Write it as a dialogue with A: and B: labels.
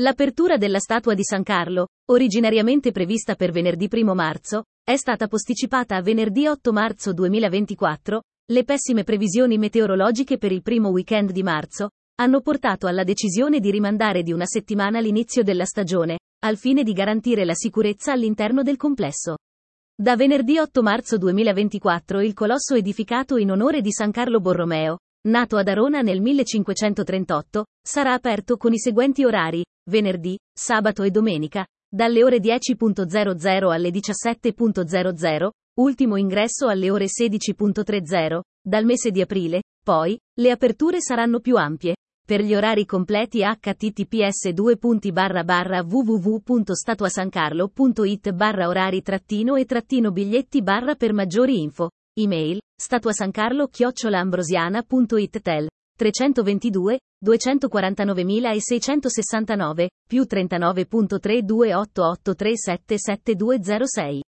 A: L'apertura della statua di San Carlo, originariamente prevista per venerdì 1 marzo, è stata posticipata a venerdì 8 marzo 2024. Le pessime previsioni meteorologiche per il primo weekend di marzo hanno portato alla decisione di rimandare di una settimana l'inizio della stagione, al fine di garantire la sicurezza all'interno del complesso. Da venerdì 8 marzo 2024 il colosso edificato in onore di San Carlo Borromeo, nato ad Arona nel 1538, sarà aperto con i seguenti orari, venerdì, sabato e domenica, dalle ore 10.00 alle 17.00, ultimo ingresso alle ore 16.30, dal mese di aprile, poi, le aperture saranno più ampie. Per gli orari completi https www.statuasancarlo.it barra orari trattino e trattino biglietti barra per maggiori info. Email, statuasancarlo chiocciolambrosiana.it tel. 322, 249.669, più 39.32883777206.